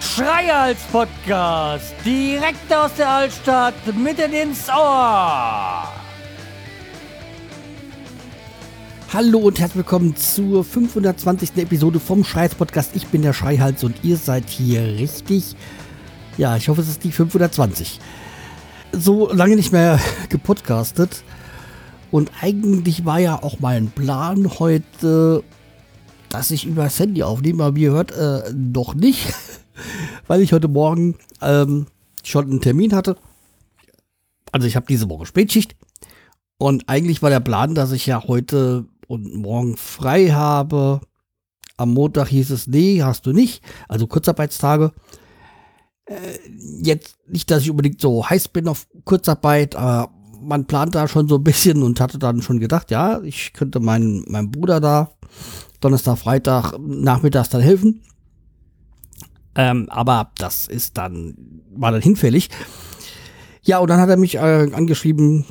Schreihals Podcast, direkt aus der Altstadt, mitten ins Ohr. Hallo und herzlich willkommen zur 520. Episode vom Schreihals Podcast. Ich bin der Schreihals und ihr seid hier richtig. Ja, ich hoffe, es ist die 520. So lange nicht mehr gepodcastet. Und eigentlich war ja auch mein Plan heute, dass ich über das Handy aufnehme, aber ihr hört, äh, noch nicht. weil ich heute Morgen ähm, schon einen Termin hatte. Also ich habe diese Woche Spätschicht. Und eigentlich war der Plan, dass ich ja heute und morgen frei habe. Am Montag hieß es, nee, hast du nicht. Also Kurzarbeitstage. Äh, jetzt nicht, dass ich unbedingt so heiß bin auf Kurzarbeit, aber man plant da schon so ein bisschen und hatte dann schon gedacht, ja, ich könnte meinen, meinem Bruder da Donnerstag, Freitag, nachmittags dann helfen. Ähm, aber das ist dann, war dann hinfällig. Ja, und dann hat er mich äh, angeschrieben,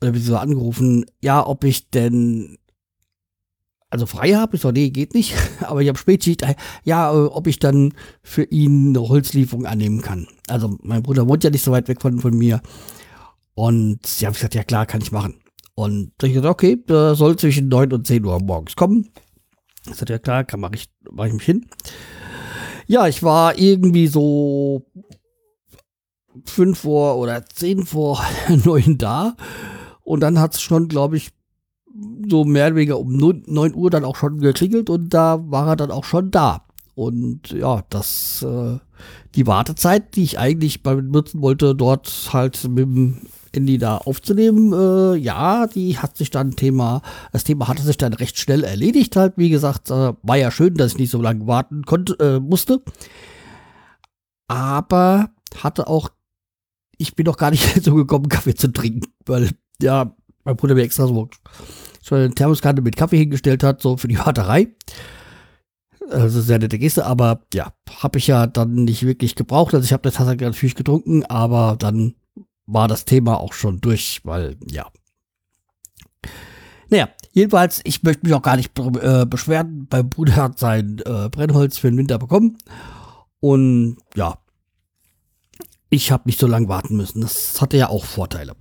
oder wie so angerufen, ja, ob ich denn also frei habe. Ich so, nee, geht nicht. Aber ich habe Spätschicht. Äh, ja, äh, ob ich dann für ihn eine Holzlieferung annehmen kann. Also mein Bruder wohnt ja nicht so weit weg von, von mir. Und sie haben gesagt, ja klar, kann ich machen. Und ich gesagt, okay, da soll zwischen 9 und 10 Uhr morgens kommen. Ich sagte, ja klar, kann mach ich, mach ich mich hin. Ja, ich war irgendwie so fünf vor oder zehn vor neun da. Und dann hat es schon, glaube ich, so mehr oder weniger um neun Uhr dann auch schon geklingelt und da war er dann auch schon da. Und ja, das, äh, die Wartezeit, die ich eigentlich nutzen wollte, dort halt mit dem Handy da aufzunehmen, äh, ja, die hat sich dann Thema, das Thema hatte sich dann recht schnell erledigt halt. Wie gesagt, äh, war ja schön, dass ich nicht so lange warten konnte, äh, musste. Aber hatte auch, ich bin noch gar nicht so gekommen, Kaffee zu trinken, weil, ja, mein Bruder mir extra so schon eine Thermoskanne mit Kaffee hingestellt hat, so für die Warterei. Also sehr nette Geste, aber ja, habe ich ja dann nicht wirklich gebraucht. Also ich habe das Tasse natürlich getrunken, aber dann war das Thema auch schon durch, weil ja. Naja, jedenfalls, ich möchte mich auch gar nicht äh, beschweren. Mein Bruder hat sein äh, Brennholz für den Winter bekommen. Und ja, ich habe nicht so lange warten müssen. Das hatte ja auch Vorteile.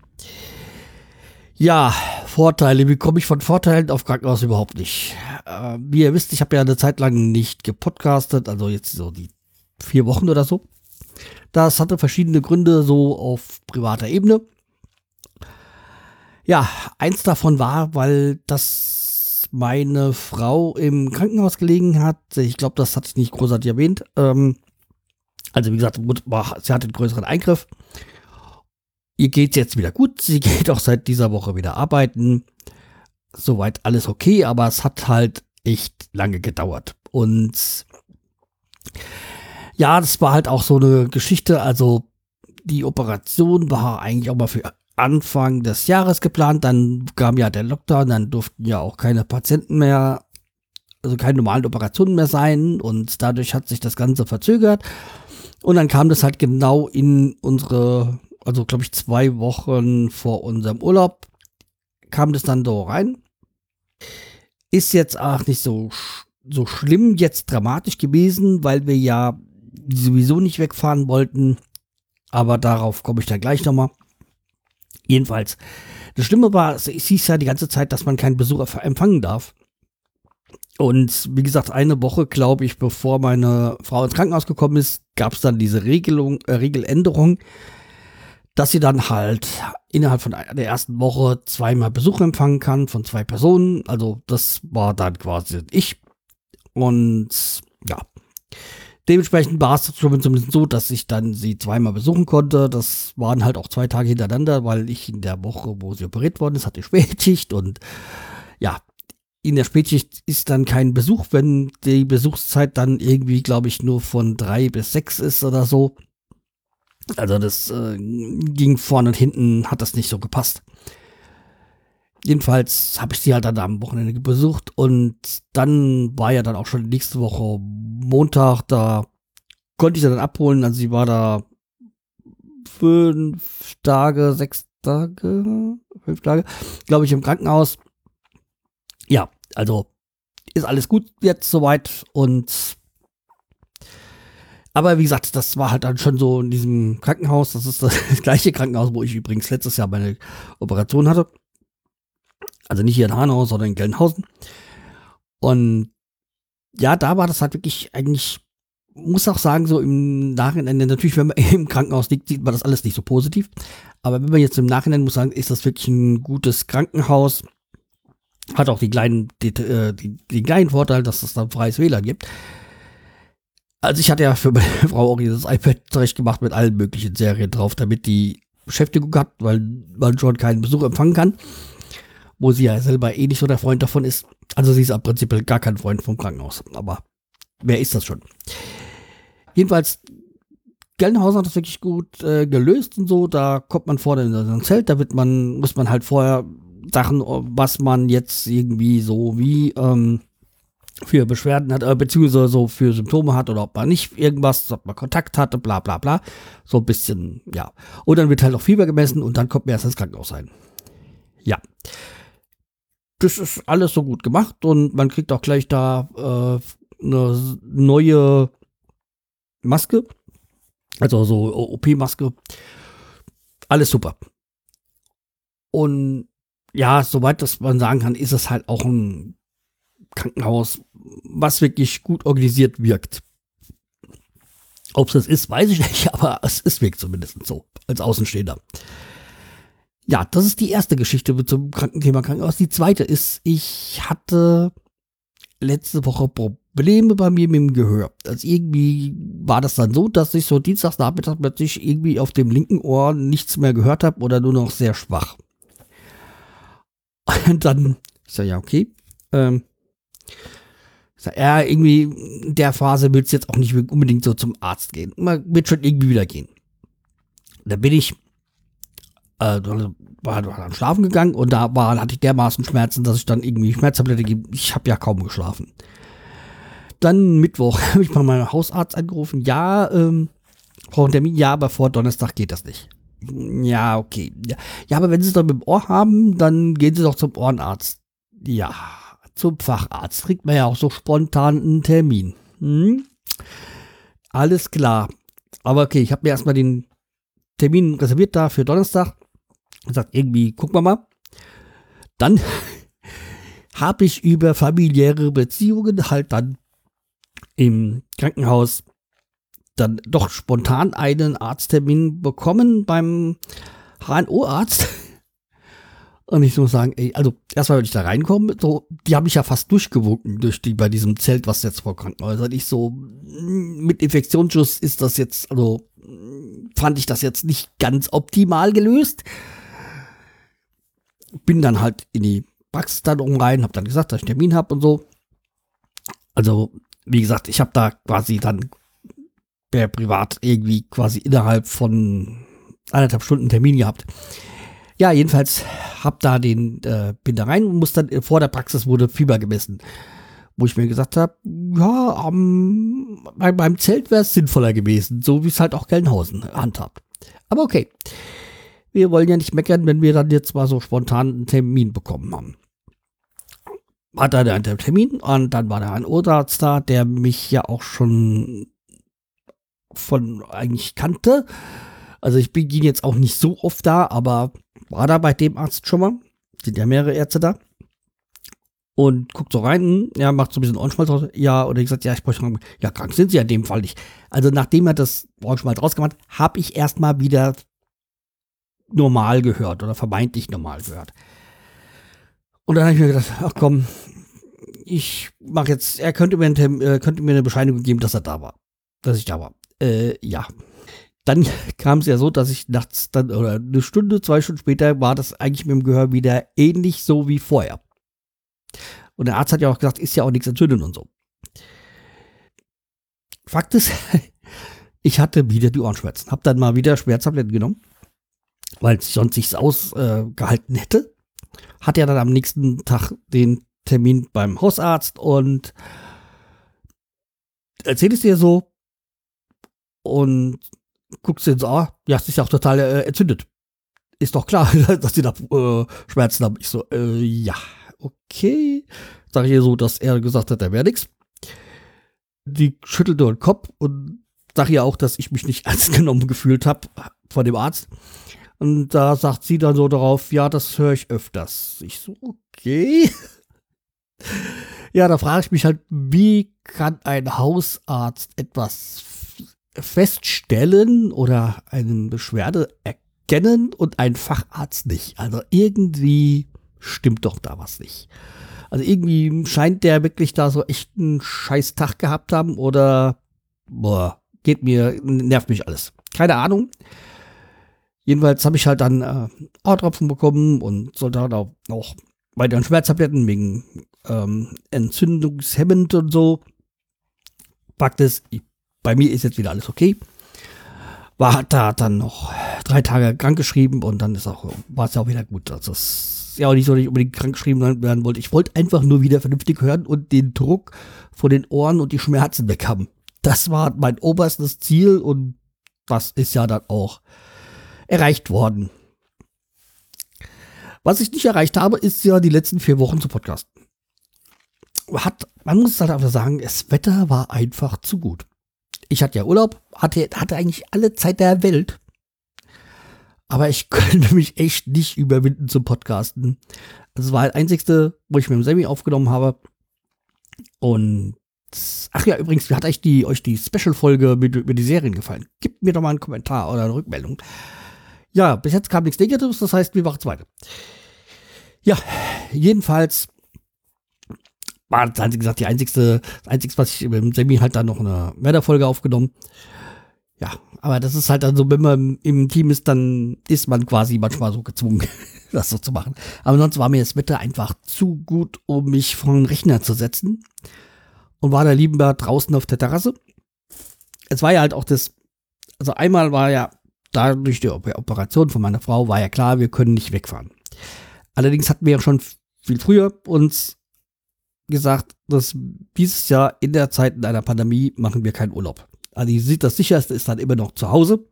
Ja, Vorteile. Wie komme ich von Vorteilen auf Krankenhaus überhaupt nicht? Äh, wie ihr wisst, ich habe ja eine Zeit lang nicht gepodcastet, also jetzt so die vier Wochen oder so. Das hatte verschiedene Gründe, so auf privater Ebene. Ja, eins davon war, weil das meine Frau im Krankenhaus gelegen hat. Ich glaube, das hatte ich nicht großartig erwähnt. Ähm, also wie gesagt, sie hatte einen größeren Eingriff. Ihr geht jetzt wieder gut. Sie geht auch seit dieser Woche wieder arbeiten. Soweit alles okay, aber es hat halt echt lange gedauert. Und ja, das war halt auch so eine Geschichte. Also die Operation war eigentlich auch mal für Anfang des Jahres geplant. Dann kam ja der Lockdown, dann durften ja auch keine Patienten mehr, also keine normalen Operationen mehr sein. Und dadurch hat sich das Ganze verzögert. Und dann kam das halt genau in unsere, also glaube ich zwei Wochen vor unserem Urlaub, kam das dann so rein. Ist jetzt auch nicht so, so schlimm, jetzt dramatisch gewesen, weil wir ja sowieso nicht wegfahren wollten. Aber darauf komme ich dann gleich nochmal. Jedenfalls, das Schlimme war, es hieß ja die ganze Zeit, dass man keinen Besuch empfangen darf. Und wie gesagt, eine Woche, glaube ich, bevor meine Frau ins Krankenhaus gekommen ist, gab es dann diese Regelung, äh, Regeländerung, dass sie dann halt innerhalb von der ersten Woche zweimal Besuch empfangen kann von zwei Personen. Also das war dann quasi ich. Und ja, Dementsprechend war es zumindest so, dass ich dann sie zweimal besuchen konnte. Das waren halt auch zwei Tage hintereinander, weil ich in der Woche, wo sie operiert worden ist, hatte Spätschicht und ja, in der Spätschicht ist dann kein Besuch, wenn die Besuchszeit dann irgendwie, glaube ich, nur von drei bis sechs ist oder so. Also das äh, ging vorne und hinten, hat das nicht so gepasst. Jedenfalls habe ich sie halt dann am Wochenende besucht und dann war ja dann auch schon nächste Woche Montag, da konnte ich sie dann abholen. Also sie war da fünf Tage, sechs, Tage, fünf Tage, glaube ich, im Krankenhaus. Ja, also ist alles gut jetzt soweit und aber wie gesagt, das war halt dann schon so in diesem Krankenhaus. Das ist das gleiche Krankenhaus, wo ich übrigens letztes Jahr meine Operation hatte. Also nicht hier in Hanau, sondern in Gelnhausen. Und ja, da war das halt wirklich eigentlich, muss auch sagen, so im Nachhinein, natürlich, wenn man im Krankenhaus liegt, sieht man das alles nicht so positiv. Aber wenn man jetzt im Nachhinein muss sagen, ist das wirklich ein gutes Krankenhaus. Hat auch die kleinen, die, äh, die, die kleinen Vorteil, dass es da freies WLAN gibt. Also ich hatte ja für meine Frau auch dieses iPad zurecht gemacht mit allen möglichen Serien drauf, damit die Beschäftigung hat, weil man schon keinen Besuch empfangen kann. Wo sie ja selber eh nicht so der Freund davon ist. Also sie ist am Prinzip gar kein Freund vom Krankenhaus. Aber wer ist das schon? Jedenfalls, Gelnhausen hat das wirklich gut äh, gelöst und so. Da kommt man vorne in so ein Zelt, da wird man, muss man halt vorher Sachen, was man jetzt irgendwie so wie ähm, für Beschwerden hat, äh, beziehungsweise so für Symptome hat oder ob man nicht irgendwas, ob man Kontakt hatte, bla bla bla. So ein bisschen, ja. Und dann wird halt auch Fieber gemessen und dann kommt man erst ins Krankenhaus sein. Ja. Das ist alles so gut gemacht und man kriegt auch gleich da äh, eine neue Maske. Also so OP-Maske. Alles super. Und ja, soweit das man sagen kann, ist es halt auch ein Krankenhaus, was wirklich gut organisiert wirkt. Ob es das ist, weiß ich nicht, aber es, es wirkt zumindest so, als Außenstehender. Ja, das ist die erste Geschichte zum Krankenthema Krankenhaus. Die zweite ist, ich hatte letzte Woche Probleme bei mir mit dem Gehör. Also irgendwie war das dann so, dass ich so Dienstagsnachmittag plötzlich irgendwie auf dem linken Ohr nichts mehr gehört habe oder nur noch sehr schwach. Und dann, ich sage, ja, okay, ähm, ja, irgendwie in der Phase willst du jetzt auch nicht unbedingt so zum Arzt gehen. Man wird schon irgendwie wieder gehen. Da bin ich, äh, war, war dann schlafen gegangen und da war, hatte ich dermaßen Schmerzen, dass ich dann irgendwie Schmerztablette gebe. Ich habe ja kaum geschlafen. Dann Mittwoch habe ich mal meinen Hausarzt angerufen. Ja, ähm, brauche einen Termin. Ja, aber vor Donnerstag geht das nicht. Ja, okay. Ja, ja aber wenn Sie es doch mit dem Ohr haben, dann gehen Sie doch zum Ohrenarzt. Ja, zum Facharzt. Kriegt man ja auch so spontan einen Termin. Hm? Alles klar. Aber okay, ich habe mir erstmal den Termin reserviert da für Donnerstag. Sagt irgendwie, gucken wir mal. Dann habe ich über familiäre Beziehungen halt dann im Krankenhaus dann doch spontan einen Arzttermin bekommen beim HNO-Arzt. Und ich muss sagen, ey, also erstmal, wenn ich da reinkomme, so, die haben mich ja fast durchgewunken durch die bei diesem Zelt, was jetzt vor Krankenhäusern. Ich so, mm, mit Infektionsschuss ist das jetzt, also fand ich das jetzt nicht ganz optimal gelöst. Bin dann halt in die Praxis dann um rein, hab dann gesagt, dass ich Termin habe und so. Also, wie gesagt, ich habe da quasi dann per privat irgendwie quasi innerhalb von anderthalb Stunden Termin gehabt. Ja, jedenfalls hab da den, äh, bin da rein und muss dann, vor der Praxis wurde Fieber gemessen. Wo ich mir gesagt habe, ja, ähm, bei, beim Zelt wäre es sinnvoller gewesen, so wie es halt auch Gelnhausen handhabt. Aber okay. Wir wollen ja nicht meckern, wenn wir dann jetzt mal so spontan einen Termin bekommen haben. Hat er einen Termin und dann war da ein Oberarzt da, der mich ja auch schon von eigentlich kannte. Also ich bin jetzt auch nicht so oft da, aber war da bei dem Arzt schon mal. Sind ja mehrere Ärzte da. Und guckt so rein, ja, macht so ein bisschen Ohrenschmalz raus. Ja, oder ich gesagt, ja, ich bräuchte mal, ja, krank sind sie ja in dem Fall nicht. Also nachdem er das Ohrenschmalz rausgemacht hat, habe ich erstmal wieder normal gehört oder vermeintlich normal gehört. Und dann habe ich mir gedacht, ach komm, ich mache jetzt, er könnte mir, eine, äh, könnte mir eine Bescheinigung geben, dass er da war. Dass ich da war. Äh, ja dann kam es ja so, dass ich nachts dann, oder eine Stunde, zwei Stunden später, war das eigentlich mit dem Gehör wieder ähnlich so wie vorher. Und der Arzt hat ja auch gesagt, ist ja auch nichts entzündet und so. Fakt ist, ich hatte wieder die Ohrenschmerzen. Hab dann mal wieder Schmerztabletten genommen, weil es sonst nichts ausgehalten äh, hätte. Hatte ja dann am nächsten Tag den Termin beim Hausarzt und erzähl es dir so. Und guckst du ins Ohr, ja, es ist ja auch total äh, entzündet. ist doch klar, dass sie da äh, Schmerzen haben. Ich so, äh, ja, okay. Sag ich ihr so, dass er gesagt hat, da wäre nichts. Die schüttelt nur den Kopf und sag ihr auch, dass ich mich nicht ernst genommen gefühlt habe von dem Arzt. Und da sagt sie dann so darauf, ja, das höre ich öfters. Ich so, okay. Ja, da frage ich mich halt, wie kann ein Hausarzt etwas feststellen oder eine Beschwerde erkennen und ein Facharzt nicht? Also irgendwie stimmt doch da was nicht. Also irgendwie scheint der wirklich da so echt einen scheiß Tag gehabt haben oder boah, geht mir, nervt mich alles. Keine Ahnung. Jedenfalls habe ich halt dann äh, Haartropfen bekommen und sollte halt auch, auch weiteren Schmerztabletten wegen ähm, entzündungshemmend und so. Fakt ist, ich, bei mir ist jetzt wieder alles okay. War da dann noch drei Tage krankgeschrieben und dann ist auch, war es ja auch wieder gut. Also es ist ja auch nicht so, dass ich unbedingt krankgeschrieben werden wollte. Ich wollte einfach nur wieder vernünftig hören und den Druck vor den Ohren und die Schmerzen weg haben. Das war mein oberstes Ziel und das ist ja dann auch erreicht worden. Was ich nicht erreicht habe, ist ja die letzten vier Wochen zu podcasten hat, man muss halt einfach sagen, das Wetter war einfach zu gut. Ich hatte ja Urlaub, hatte, hatte eigentlich alle Zeit der Welt. Aber ich könnte mich echt nicht überwinden zum Podcasten. Das war das einzigste, wo ich mit dem Sammy aufgenommen habe. Und ach ja, übrigens, wie hat euch die, euch die Special-Folge mit, über die Serien gefallen? Gebt mir doch mal einen Kommentar oder eine Rückmeldung. Ja, bis jetzt kam nichts Negatives, das heißt, wir machen es weiter. Ja, jedenfalls war das einzige gesagt, die einzigste, das einzigste, was ich mit Sammy halt dann noch eine Mörderfolge aufgenommen. Ja, aber das ist halt dann so, wenn man im Team ist, dann ist man quasi manchmal so gezwungen, das so zu machen. Aber sonst war mir das Wetter einfach zu gut, um mich vor den Rechner zu setzen. Und war da lieber draußen auf der Terrasse. Es war ja halt auch das, also einmal war ja, da durch die Operation von meiner Frau war ja klar, wir können nicht wegfahren. Allerdings hatten wir ja schon viel früher uns gesagt, dass dieses Jahr in der Zeit in einer Pandemie machen wir keinen Urlaub. Also ihr seht, das sicherste ist dann immer noch zu Hause.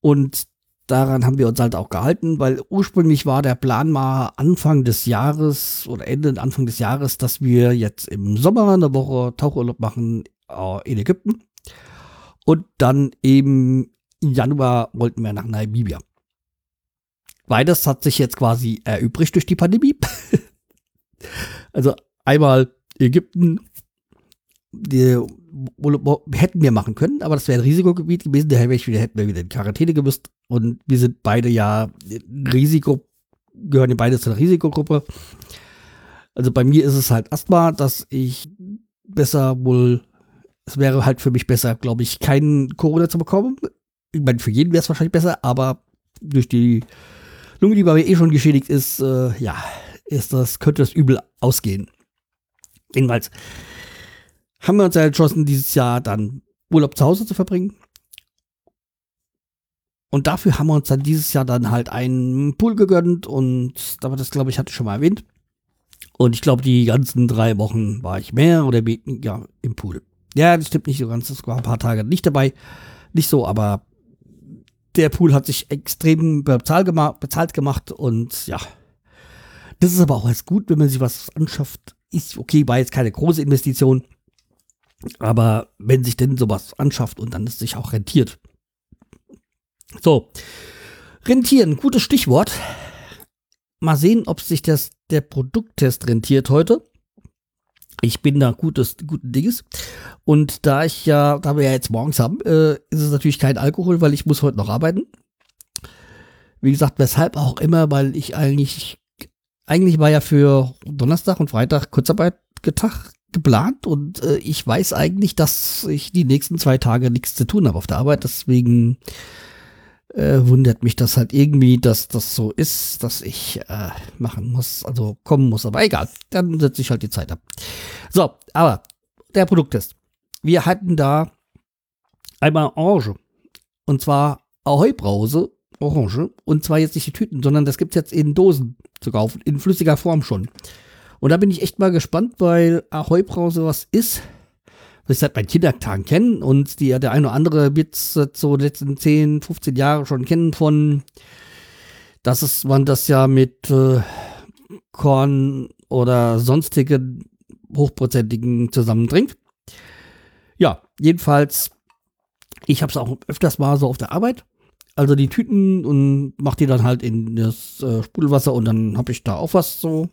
Und daran haben wir uns halt auch gehalten, weil ursprünglich war der Plan mal Anfang des Jahres oder Ende Anfang des Jahres, dass wir jetzt im Sommer eine Woche Tauchurlaub machen äh, in Ägypten. Und dann eben im Januar wollten wir nach Namibia. Beides hat sich jetzt quasi erübrigt durch die Pandemie. Also einmal Ägypten, die, hätten wir machen können, aber das wäre ein Risikogebiet gewesen, da hätten wir wieder in Quarantäne gemusst und wir sind beide ja Risiko, gehören beide zu einer Risikogruppe. Also bei mir ist es halt erstmal, dass ich besser wohl, es wäre halt für mich besser, glaube ich, keinen Corona zu bekommen. Ich meine, für jeden wäre es wahrscheinlich besser, aber durch die Lunge, die bei mir eh schon geschädigt ist, äh, ja, ist das, könnte das übel ausgehen. Jedenfalls haben wir uns ja entschlossen, dieses Jahr dann Urlaub zu Hause zu verbringen. Und dafür haben wir uns dann dieses Jahr dann halt einen Pool gegönnt und aber das glaube ich hatte ich schon mal erwähnt. Und ich glaube, die ganzen drei Wochen war ich mehr oder weniger im Pool. Ja, das stimmt nicht so ganz. Das war ein paar Tage nicht dabei. Nicht so, aber der Pool hat sich extrem bezahlt, gema bezahlt gemacht und ja, das ist aber auch als gut, wenn man sich was anschafft. Ist okay, war jetzt keine große Investition. Aber wenn sich denn sowas anschafft und dann es sich auch rentiert. So. Rentieren, gutes Stichwort. Mal sehen, ob sich das, der Produkttest rentiert heute. Ich bin da gutes, guten Dinges. Und da ich ja, da wir ja jetzt morgens haben, äh, ist es natürlich kein Alkohol, weil ich muss heute noch arbeiten. Wie gesagt, weshalb auch immer, weil ich eigentlich eigentlich war ja für Donnerstag und Freitag Kurzarbeit geplant und äh, ich weiß eigentlich, dass ich die nächsten zwei Tage nichts zu tun habe auf der Arbeit. Deswegen äh, wundert mich das halt irgendwie, dass das so ist, dass ich äh, machen muss, also kommen muss. Aber egal, dann setze ich halt die Zeit ab. So, aber der Produkttest. Wir hatten da einmal Orange. Und zwar Ahoi Brause Orange. Und zwar jetzt nicht die Tüten, sondern das gibt es jetzt in Dosen zu kaufen, in flüssiger Form schon. Und da bin ich echt mal gespannt, weil Ahoi Brause was ist, was ich seit meinen Kindertagen kenne. Und die, der eine oder andere es so die letzten 10, 15 Jahre schon kennen von, dass es, man das ja mit äh, Korn oder sonstigen hochprozentigen zusammentrinkt. Ja, jedenfalls, ich habe es auch öfters mal so auf der Arbeit. Also die Tüten und mache die dann halt in das äh, Sprudelwasser und dann habe ich da auch was so.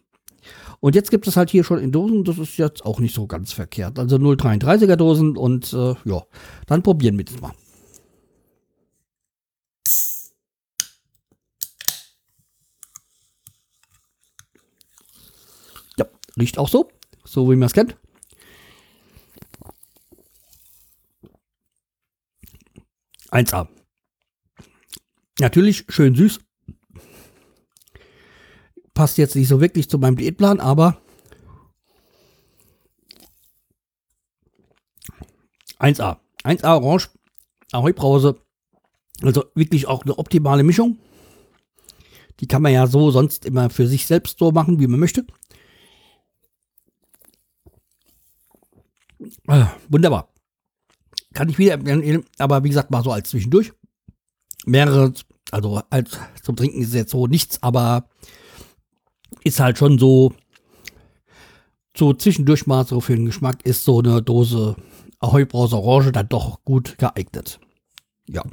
Und jetzt gibt es halt hier schon in Dosen, das ist jetzt auch nicht so ganz verkehrt. Also 0,33er Dosen und äh, ja, dann probieren wir das mal. Ja, riecht auch so, so wie man es kennt. Eins A. Natürlich schön süß. Passt jetzt nicht so wirklich zu meinem Diätplan, aber 1A. 1A Orange, Ahoi-Brause. Also wirklich auch eine optimale Mischung. Die kann man ja so sonst immer für sich selbst so machen, wie man möchte. Äh, wunderbar. Kann ich wieder empfehlen, aber wie gesagt, mal so als zwischendurch. Mehrere also halt zum Trinken ist jetzt so nichts, aber ist halt schon so, so zwischendurch mal so für den Geschmack ist so eine Dose Ahoi Brause Orange dann doch gut geeignet. Ja.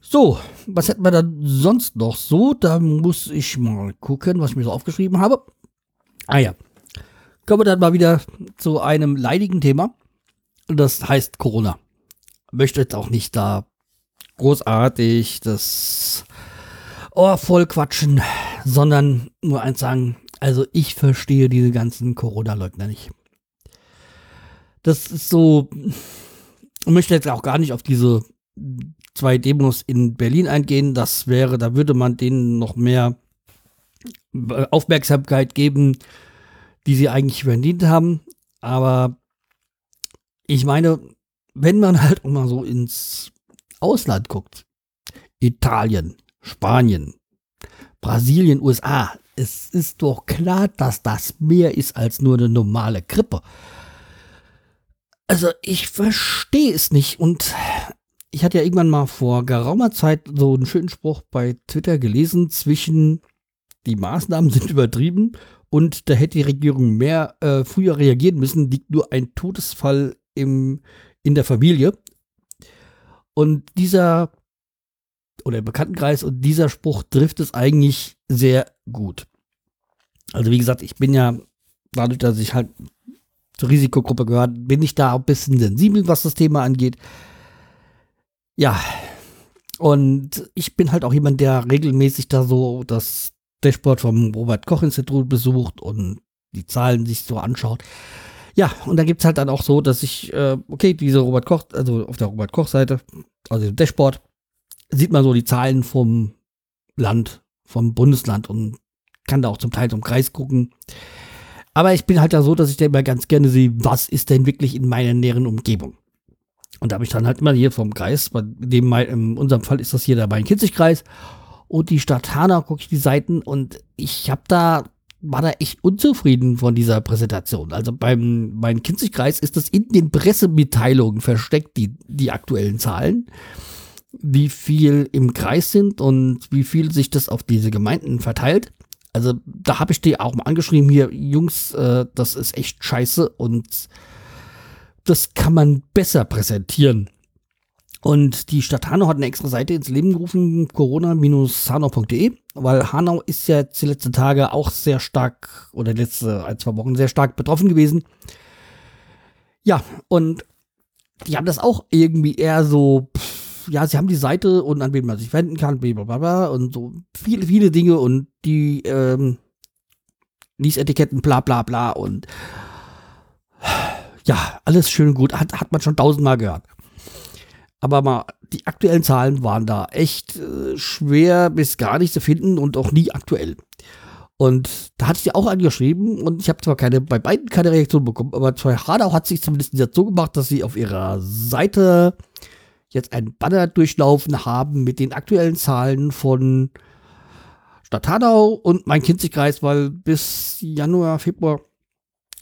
So, was hätten wir dann sonst noch so? Da muss ich mal gucken, was ich mir so aufgeschrieben habe. Ah ja. Kommen wir dann mal wieder zu einem leidigen Thema. Das heißt Corona. Möchte jetzt auch nicht da großartig das Ohr voll quatschen, sondern nur eins sagen, also ich verstehe diese ganzen Corona-Leugner nicht. Das ist so, ich möchte jetzt auch gar nicht auf diese zwei Demos in Berlin eingehen. Das wäre, da würde man denen noch mehr Aufmerksamkeit geben, die sie eigentlich verdient haben. Aber ich meine, wenn man halt auch mal so ins Ausland guckt, Italien, Spanien, Brasilien, USA, es ist doch klar, dass das mehr ist als nur eine normale Grippe. Also ich verstehe es nicht und ich hatte ja irgendwann mal vor geraumer Zeit so einen schönen Spruch bei Twitter gelesen zwischen die Maßnahmen sind übertrieben und da hätte die Regierung mehr äh, früher reagieren müssen, liegt nur ein Todesfall im, in der Familie. Und dieser, oder im Bekanntenkreis, und dieser Spruch trifft es eigentlich sehr gut. Also wie gesagt, ich bin ja, dadurch, dass ich halt zur Risikogruppe gehört, bin ich da ein bisschen sensibel, was das Thema angeht. Ja, und ich bin halt auch jemand, der regelmäßig da so das Dashboard vom Robert-Koch-Institut besucht und die Zahlen sich so anschaut. Ja, und da gibt es halt dann auch so, dass ich, äh, okay, diese Robert Koch, also auf der Robert Koch-Seite, also im Dashboard, sieht man so die Zahlen vom Land, vom Bundesland und kann da auch zum Teil zum Kreis gucken. Aber ich bin halt da so, dass ich da immer ganz gerne sehe, was ist denn wirklich in meiner näheren Umgebung. Und da habe ich dann halt immer hier vom Kreis, bei dem in unserem Fall ist das hier der Main-Kinzig-Kreis und die Stadt Hanau gucke ich die Seiten und ich habe da war da echt unzufrieden von dieser Präsentation. Also beim mein Kinzigkreis ist das in den Pressemitteilungen versteckt, die, die aktuellen Zahlen, wie viel im Kreis sind und wie viel sich das auf diese Gemeinden verteilt. Also da habe ich dir auch mal angeschrieben, hier, Jungs, äh, das ist echt scheiße und das kann man besser präsentieren. Und die Stadt Hanau hat eine extra Seite ins Leben gerufen, corona-hanau.de, weil Hanau ist ja die letzten Tage auch sehr stark, oder letzte ein, zwei Wochen sehr stark betroffen gewesen. Ja, und die haben das auch irgendwie eher so, pff, ja, sie haben die Seite und an wen man sich wenden kann, blablabla und so viele, viele Dinge und die ähm, Liesetiketten, bla bla bla und ja, alles schön gut, hat, hat man schon tausendmal gehört. Aber mal, die aktuellen Zahlen waren da echt äh, schwer bis gar nicht zu finden und auch nie aktuell. Und da hatte ich sie auch angeschrieben und ich habe zwar keine, bei beiden keine Reaktion bekommen, aber bei Hanau hat sich zumindest so gemacht, dass sie auf ihrer Seite jetzt ein Banner durchlaufen haben mit den aktuellen Zahlen von Stadt Hanau und mein Kinzigkreis, weil bis Januar, Februar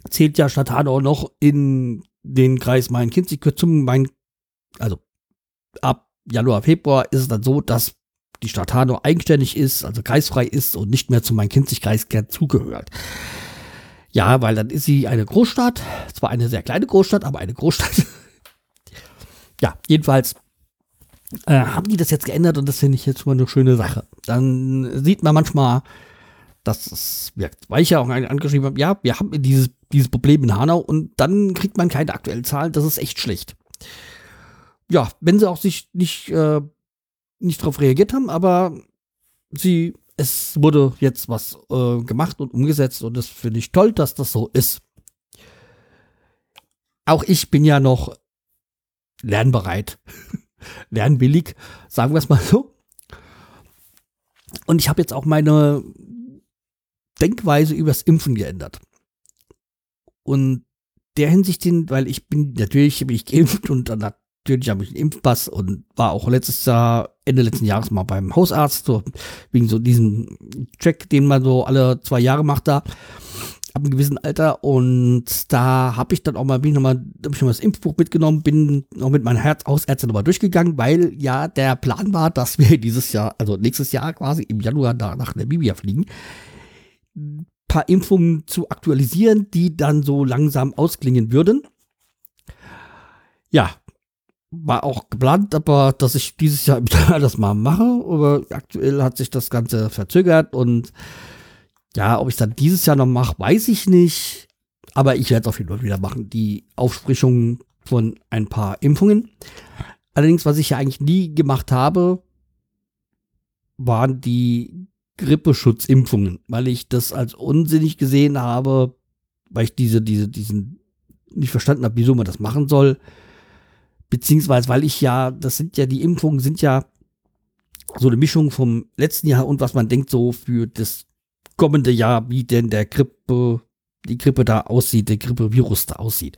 zählt ja Stadt Hanau noch in den Kreis Main-Kinzig-Kürzungen, Main, also ab Januar, Februar ist es dann so, dass die Stadt Hanau eigenständig ist, also kreisfrei ist und nicht mehr zu Main-Kinzig-Kreis zugehört. Ja, weil dann ist sie eine Großstadt, zwar eine sehr kleine Großstadt, aber eine Großstadt. ja, jedenfalls äh, haben die das jetzt geändert und das finde ich jetzt mal eine schöne Sache. Dann sieht man manchmal, dass es wirkt. Weil ich ja auch angeschrieben habe, ja, wir haben dieses, dieses Problem in Hanau und dann kriegt man keine aktuellen Zahlen, das ist echt schlecht. Ja, wenn sie auch sich nicht, äh, nicht darauf reagiert haben, aber sie, es wurde jetzt was äh, gemacht und umgesetzt und das finde ich toll, dass das so ist. Auch ich bin ja noch lernbereit. lernwillig, sagen wir es mal so. Und ich habe jetzt auch meine Denkweise übers Impfen geändert. Und der Hinsicht, weil ich bin natürlich bin ich geimpft und dann natürlich habe ich einen Impfpass und war auch letztes Jahr, Ende letzten Jahres mal beim Hausarzt, so, wegen so diesem Check, den man so alle zwei Jahre macht da ab einem gewissen Alter und da habe ich dann auch mal, bin ich nochmal, habe ich noch mal das Impfbuch mitgenommen, bin noch mit meinem Herz Hausärztin nochmal durchgegangen, weil ja der Plan war, dass wir dieses Jahr, also nächstes Jahr quasi im Januar da nach Namibia fliegen, ein paar Impfungen zu aktualisieren, die dann so langsam ausklingen würden. Ja, war auch geplant, aber dass ich dieses Jahr das mal mache, aber aktuell hat sich das Ganze verzögert und ja, ob ich es dann dieses Jahr noch mache, weiß ich nicht. Aber ich werde es auf jeden Fall wieder machen. Die Aufsprichung von ein paar Impfungen. Allerdings, was ich ja eigentlich nie gemacht habe, waren die Grippeschutzimpfungen, weil ich das als unsinnig gesehen habe, weil ich diese, diese, diesen nicht verstanden habe, wieso man das machen soll. Beziehungsweise, weil ich ja, das sind ja, die Impfungen sind ja so eine Mischung vom letzten Jahr und was man denkt, so für das kommende Jahr, wie denn der Grippe, die Grippe da aussieht, der Grippevirus da aussieht.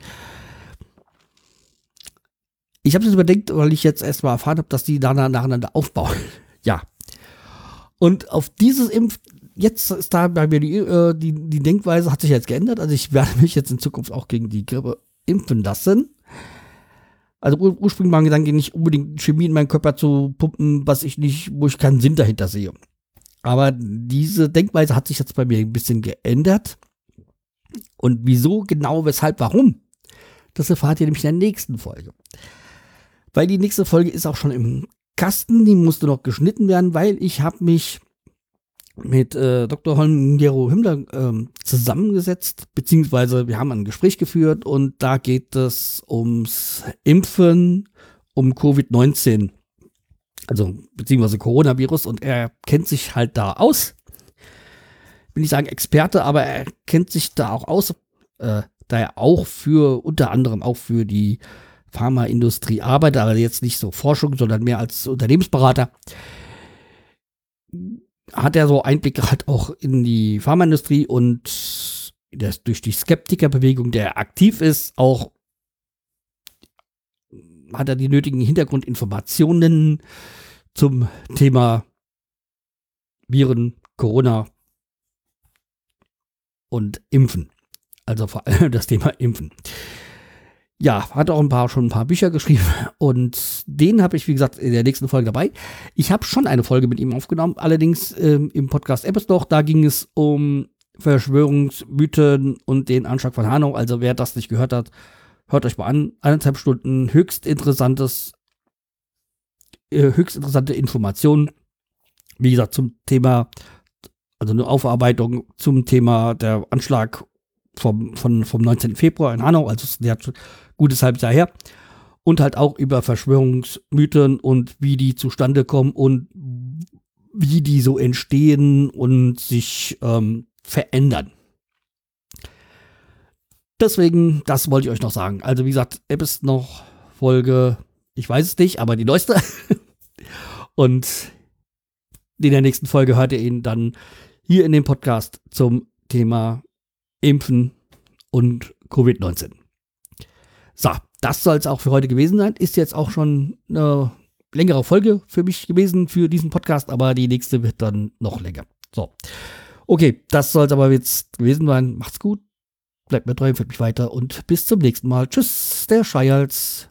Ich habe das überdenkt, weil ich jetzt erstmal erfahren habe, dass die da nacheinander aufbauen. ja. Und auf dieses Impf, jetzt ist da bei mir die, äh, die, die Denkweise hat sich jetzt geändert. Also ich werde mich jetzt in Zukunft auch gegen die Grippe impfen lassen. Also ur ursprünglich war mein Gedanke nicht unbedingt Chemie in meinen Körper zu pumpen, was ich nicht, wo ich keinen Sinn dahinter sehe. Aber diese Denkweise hat sich jetzt bei mir ein bisschen geändert. Und wieso, genau, weshalb, warum? Das erfahrt ihr nämlich in der nächsten Folge. Weil die nächste Folge ist auch schon im Kasten, die musste noch geschnitten werden, weil ich habe mich mit äh, Dr. Holm-Gero Himmler ähm, zusammengesetzt, beziehungsweise wir haben ein Gespräch geführt und da geht es ums Impfen, um Covid-19 also beziehungsweise Coronavirus und er kennt sich halt da aus. Will nicht sagen Experte, aber er kennt sich da auch aus, äh, da er auch für, unter anderem auch für die Pharmaindustrie arbeitet, aber jetzt nicht so Forschung, sondern mehr als Unternehmensberater. Hat er so Einblicke halt auch in die Pharmaindustrie und das, durch die Skeptikerbewegung, der aktiv ist, auch hat er die nötigen Hintergrundinformationen zum Thema Viren, Corona und Impfen. Also vor allem das Thema Impfen. Ja, hat auch ein paar, schon ein paar Bücher geschrieben und den habe ich, wie gesagt, in der nächsten Folge dabei. Ich habe schon eine Folge mit ihm aufgenommen, allerdings ähm, im Podcast Episode, da ging es um Verschwörungsmythen und den Anschlag von Hanau. Also wer das nicht gehört hat, Hört euch mal an. Eineinhalb Stunden höchst interessantes, äh, höchst interessante Informationen. Wie gesagt, zum Thema, also eine Aufarbeitung zum Thema der Anschlag vom, von, vom 19. Februar in Hanau, also ist ein gutes halbes Jahr her. Und halt auch über Verschwörungsmythen und wie die zustande kommen und wie die so entstehen und sich ähm, verändern. Deswegen, das wollte ich euch noch sagen. Also, wie gesagt, App ist noch Folge, ich weiß es nicht, aber die neueste. Und in der nächsten Folge hört ihr ihn dann hier in dem Podcast zum Thema Impfen und Covid-19. So, das soll es auch für heute gewesen sein. Ist jetzt auch schon eine längere Folge für mich gewesen für diesen Podcast, aber die nächste wird dann noch länger. So. Okay, das soll es aber jetzt gewesen sein. Macht's gut. Bleibt mir treu, empfehlt mich weiter und bis zum nächsten Mal. Tschüss, der Schreihals.